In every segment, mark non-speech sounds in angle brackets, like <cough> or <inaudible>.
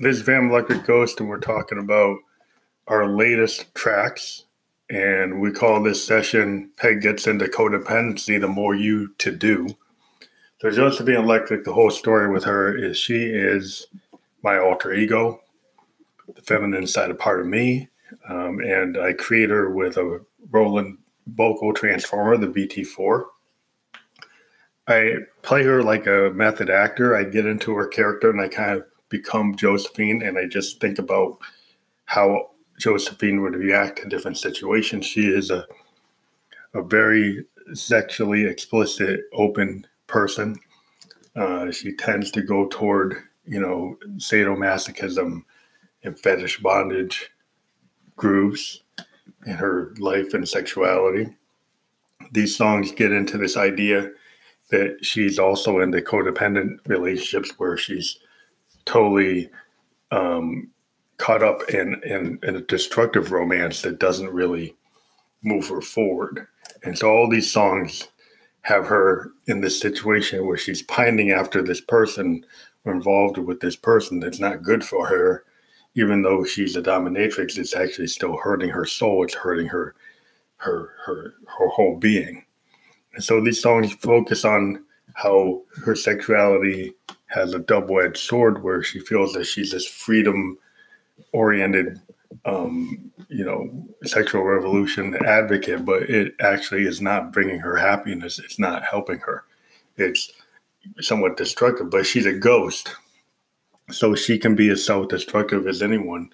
This is Van Electric Ghost, and we're talking about our latest tracks. And we call this session Peg Gets into Codependency The More You to Do. So, Josephine Electric, the whole story with her is she is my alter ego, the feminine side of part of me. Um, and I create her with a Roland vocal transformer, the VT4. I play her like a method actor. I get into her character and I kind of become Josephine, and I just think about how Josephine would react to different situations. She is a a very sexually explicit, open person. Uh, she tends to go toward you know sadomasochism and fetish bondage grooves in her life and sexuality. These songs get into this idea that she's also into codependent relationships where she's totally um, caught up in, in, in a destructive romance that doesn't really move her forward. And so all these songs have her in this situation where she's pining after this person or involved with this person that's not good for her, even though she's a dominatrix, it's actually still hurting her soul. It's hurting her her her her whole being. And so these songs focus on how her sexuality has a double-edged sword where she feels that she's this freedom oriented um, you know sexual revolution advocate but it actually is not bringing her happiness. It's not helping her. It's somewhat destructive but she's a ghost. So she can be as self-destructive as anyone.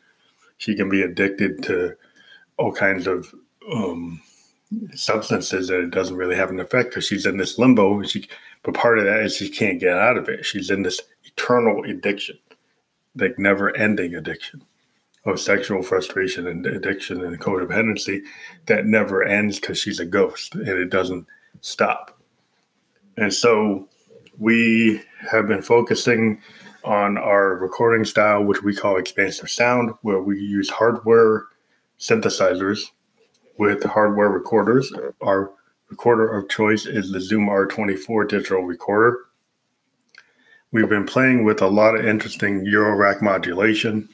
She can be addicted to all kinds of um, substances that it doesn't really have an effect because she's in this limbo she but part of that is she can't get out of it. She's in this eternal addiction, like never ending addiction of sexual frustration and addiction and codependency that never ends because she's a ghost and it doesn't stop. And so we have been focusing on our recording style, which we call expansive sound, where we use hardware synthesizers with hardware recorders. Our recorder of choice is the Zoom R24 digital recorder. We've been playing with a lot of interesting Euro rack modulation.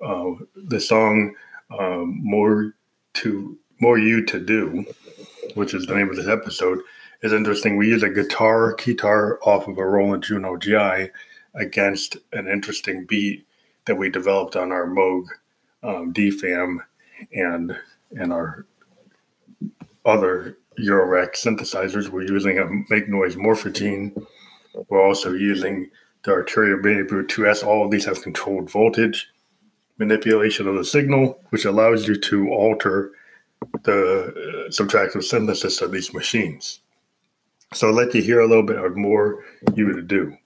Uh, the song um, "More to More You to Do," which is the name of this episode, is interesting. We use a guitar guitar off of a Roland Juno GI against an interesting beat that we developed on our Moog um, DFAM and and our other Eurorack synthesizers. We're using a Make Noise Morphagene. We're also using the Arturia Baby 2S. All of these have controlled voltage manipulation of the signal, which allows you to alter the uh, subtractive synthesis of these machines. So I'll let you hear a little bit of more you to do.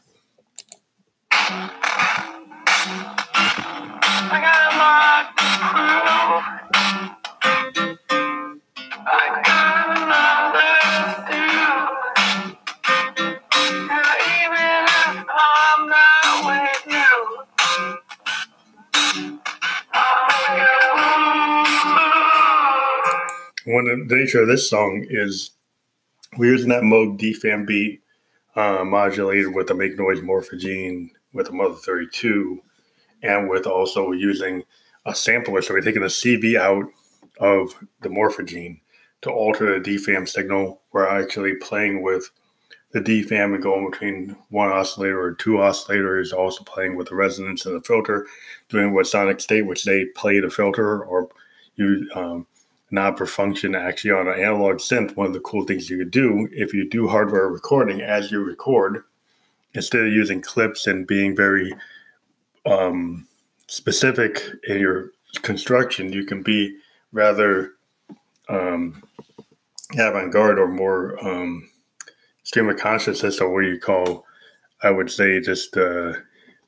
The nature of this song is we're using that Moog DFAM beat uh, modulated with a Make Noise Morphagene with a Mother 32 and with also using a sampler. So we're taking the CV out of the Morphagene to alter the DFAM signal. We're actually playing with the DFAM and going between one oscillator or two oscillators, also playing with the resonance and the filter, doing what Sonic State, which they play the filter or you um, knob for function actually on an analog synth, one of the cool things you could do if you do hardware recording as you record, instead of using clips and being very um, specific in your construction, you can be rather um, avant-garde or more um, stream of consciousness or what you call, I would say, just uh,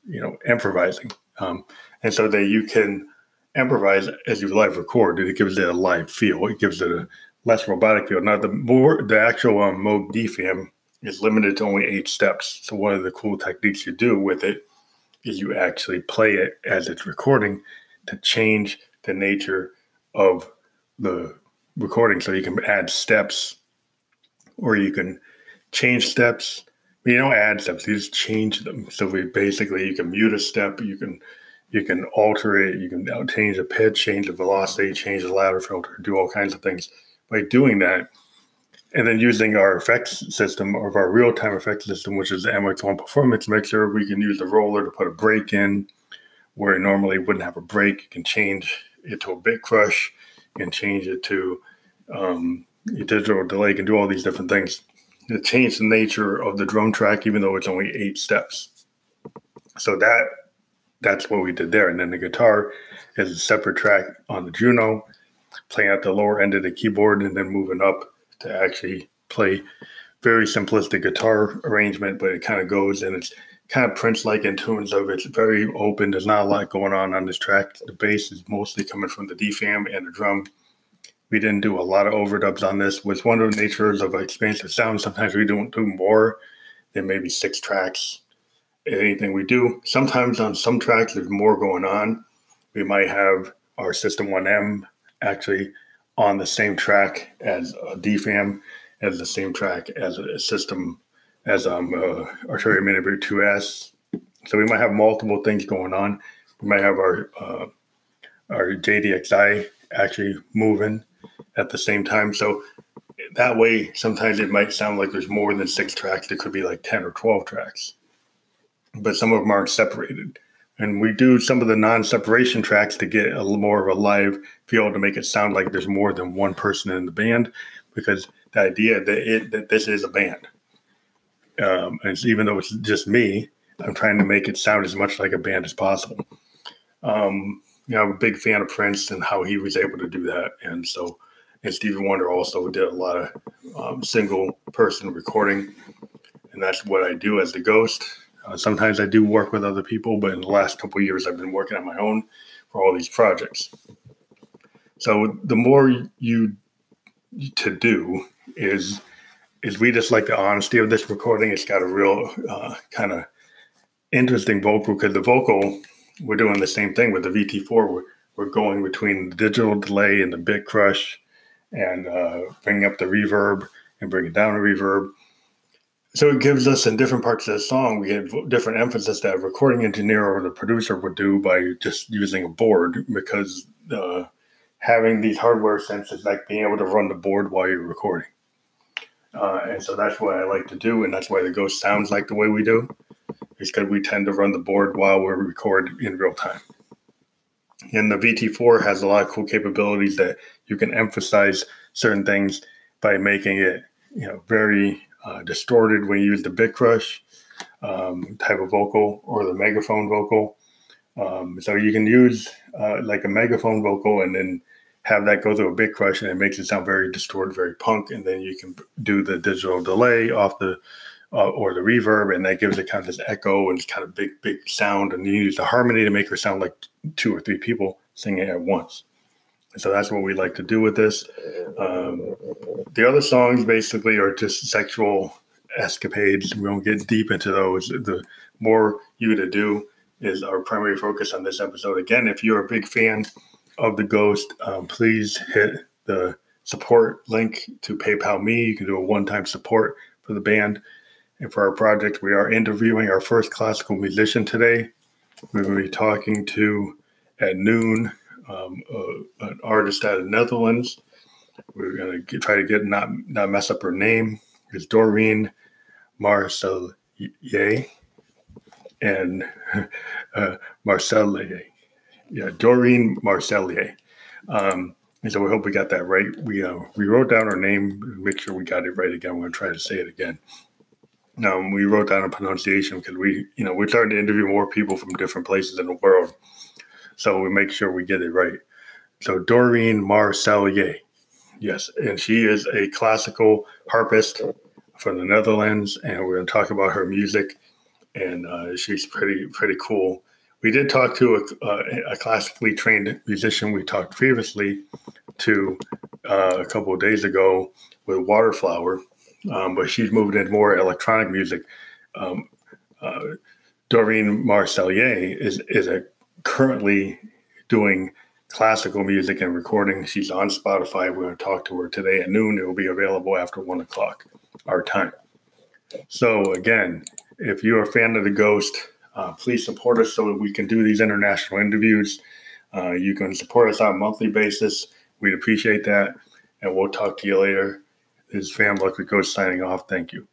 you know, improvising. Um, and so that you can improvise as you live record, it gives it a live feel. It gives it a less robotic feel. Now, the more the actual um, Moog DFAM is limited to only eight steps. So one of the cool techniques you do with it is you actually play it as it's recording to change the nature of the recording. So you can add steps, or you can change steps. You don't add steps; you just change them. So we basically you can mute a step, you can You can alter it. You can change the pitch, change the velocity, change the ladder filter, do all kinds of things. By doing that, and then using our effects system of our real-time effects system, which is the MX1 Performance Mixer, we can use the roller to put a break in where it normally wouldn't have a break. You can change it to a bit crush and change it to um, digital delay. You can do all these different things to change the nature of the drum track, even though it's only eight steps. So that that's what we did there. And then the guitar is a separate track on the Juno, playing at the lower end of the keyboard and then moving up to actually play very simplistic guitar arrangement, but it kind of goes and it's kind of Prince like in tunes of it's very open. There's not a lot going on on this track. The bass is mostly coming from the DFAM and the drum. We didn't do a lot of overdubs on this. Was one of the natures of expansive sound. Sometimes we don't do more than maybe six tracks. Anything we do. Sometimes on some tracks there's more going on. We might have our System 1M actually on the same track as a DFAM, as the same track as a system, as um uh, Arturia MiniBrute 2S. So we might have multiple things going on. We might have our uh, our JDXI actually moving at the same time. So that way, sometimes it might sound like there's more than six tracks. There could be like 10 or 12 tracks, but some of them aren't separated. And we do some of the non separation tracks to get a little more of a live feel to make it sound like there's more than one person in the band because the idea that it that this is a band. Um, and even though it's just me, I'm trying to make it sound as much like a band as possible. Um, you know, I'm a big fan of Prince and how he was able to do that. And so, and Stevie Wonder also did a lot of um, single person recording. And that's what I do as the ghost. Uh, sometimes I do work with other people, but in the last couple years, I've been working on my own for all these projects. So the more you to do is is we just like the honesty of this recording. It's got a real uh, kind of interesting vocal because the vocal we're doing the same thing with the VT4. We're, we're going between the digital delay and the bit crush, and uh, bringing up the reverb and bringing down the reverb so it gives us in different parts of the song, we get different emphasis that a recording engineer or the producer would do by just using a board because uh, having these hardware senses like being able to run the board while you're recording. Uh, and so that's what I like to do, and that's why the Ghost sounds like the way we do, is because we tend to run the board while we record in real time. And the VT4 has a lot of cool capabilities that you can emphasize certain things by making it, you know, very uh, distorted when you use the bit crush um, type of vocal or the megaphone vocal. Um, so you can use uh, like a megaphone vocal and then have that go through a bit crush and it makes it sound very distorted, very punk. And then you can do the digital delay off the uh, or the reverb, and that gives it kind of this echo and kind of big, big sound. And you use the harmony to make it sound like two or three people singing at once. So that's what we like to do with this. Um, the other songs basically are just sexual escapades. We won't get deep into those. The more you to do is our primary focus on this episode. Again, if you're a big fan of the Ghost, um, please hit the support link to PayPal me. You can do a one-time support for the band and for our project. We are interviewing our first classical musician today. We're going to be talking to at noon um, uh, an artist out of the Netherlands. We're going to try to get not not mess up her name. It's Doreen Marcelier and <laughs> uh. Yeah, Doreen Marcelier. Um, and so we hope we got that right. We uh, we wrote down her name. Make sure we got it right again. We're going to try to say it again. Um, we wrote down a pronunciation because we, you know, we're starting to interview more people from different places in the world. So we make sure we get it right. So Doreen Marcelier. Yes, and she is a classical harpist from the Netherlands, and we're going to talk about her music. And uh, she's pretty pretty cool. We did talk to a, uh, a classically trained musician we talked previously to uh, a couple of days ago with Waterflower, um, but she's moved into more electronic music. Um, uh, Doreen Marcelier is is a currently doing classical music and recording. She's on Spotify. We're going to talk to her today at noon. It will be available after one o'clock our time. So, again, if you're a fan of The Ghost, Uh, please support us so that we can do these international interviews. Uh, you can support us on a monthly basis. We'd appreciate that. And we'll talk to you later. This is Fam Lucky Ghost signing off. Thank you.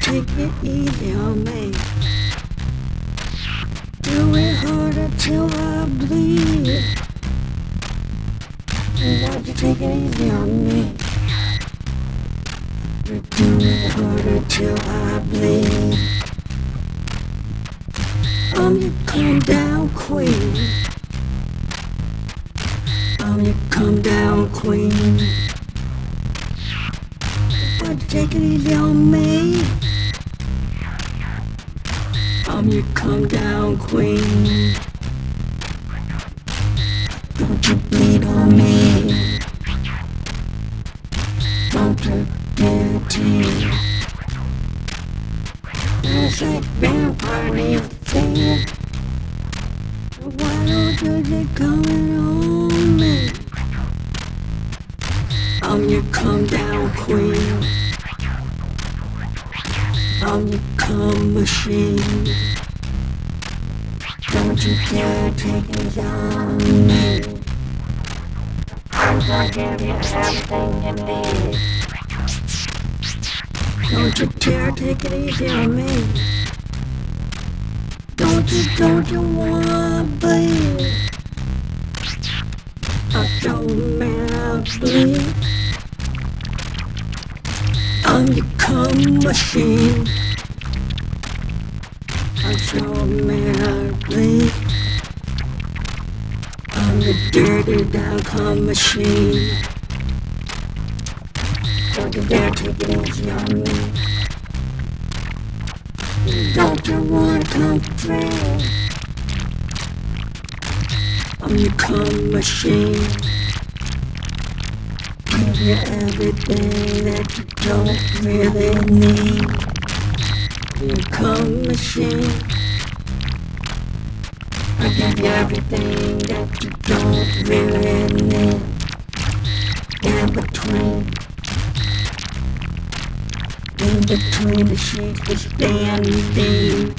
Take it easy on me? Do it harder till I bleed. Why'd you take it easy on me? Do it harder till I bleed. I'm um, your come down queen. Um, I'm your come down queen. Why'd you take it easy on me? I'm your come down queen. Don't you bleed on me. Don't you tease. It's like vampire needs thing. Why don't you get coming on me? I'm your come down queen. I'm your cum machine. Don't you dare take it easy on me. I'm gonna give you everything you need. Don't you dare take it easy on me. Don't you, don't you wanna bleed? I don't man bleed. I'm your cum machine. Bleed. I'm the dirty down machine. Don't take it easy on me. Don't you wanna? I'm your cum machine. Give you everything that you don't really need. Your cum machine. I give you everything that you don't really need. In between. In between the sheets we standing.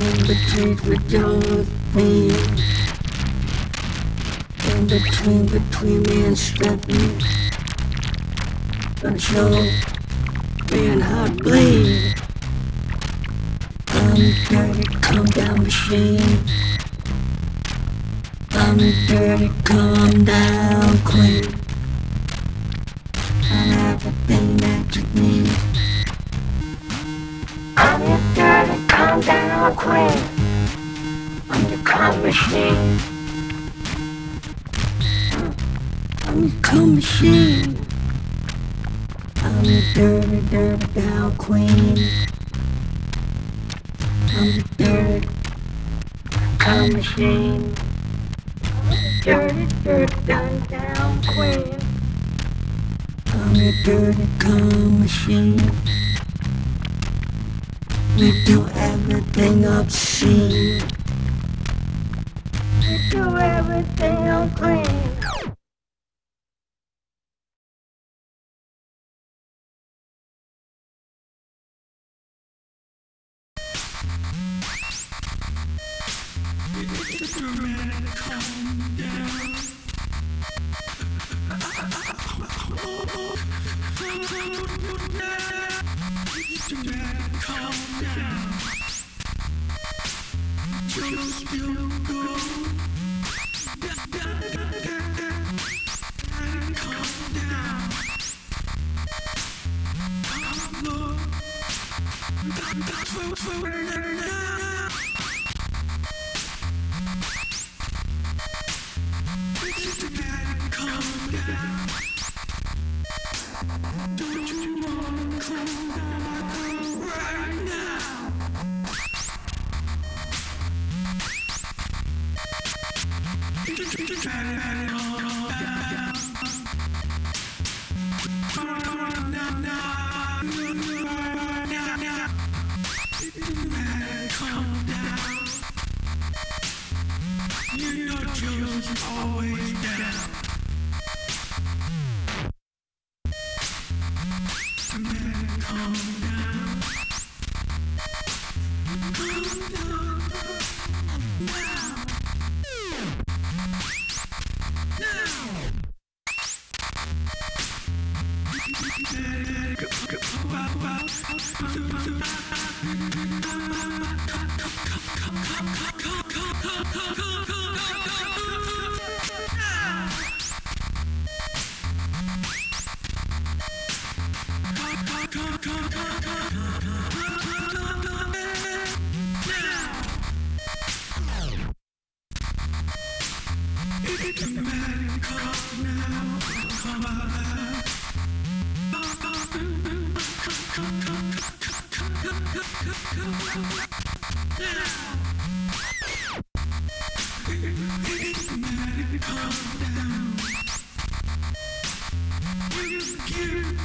In between with Josephine. In between, between me and Stephanie. Man how to bleed. Dirty down machine. I'm dirty down queen. I'm everything that you need. I'm your dirty down queen. I'm your cum machine. I'm your cum machine. I'm your dirty, dirty down queen. I'm your dirty. Dirty, down queen. I'm your dirty cum machine. We do everything obscene. We do everything unclean. Forever. Animal. Thank you.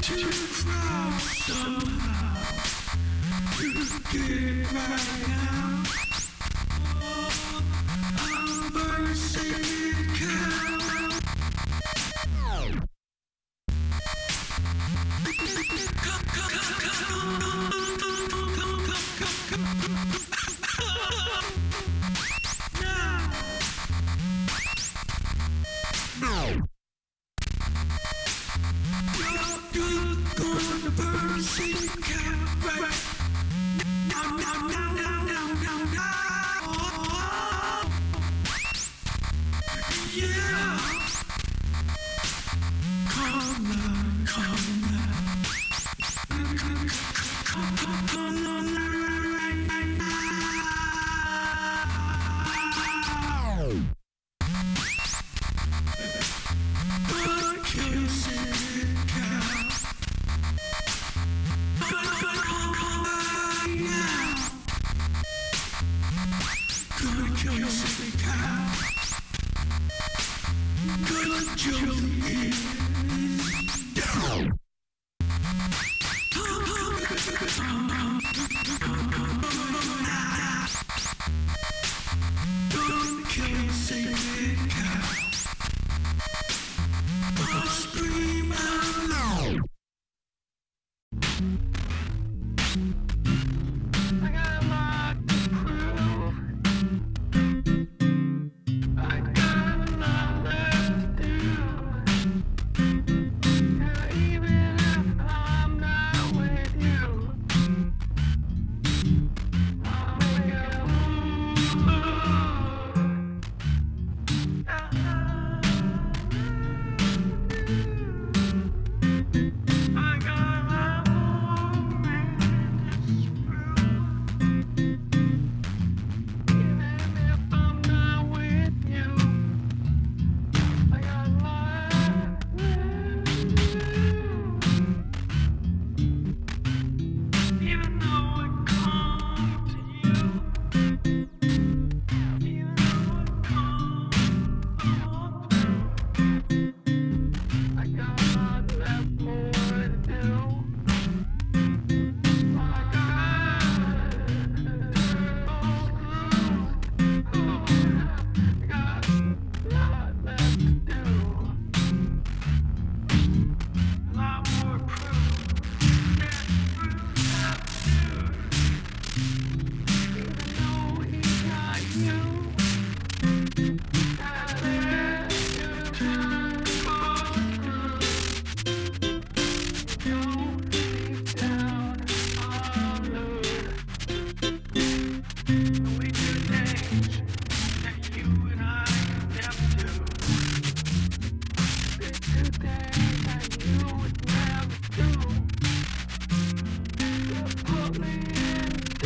somehow to get right now.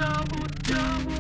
Double, double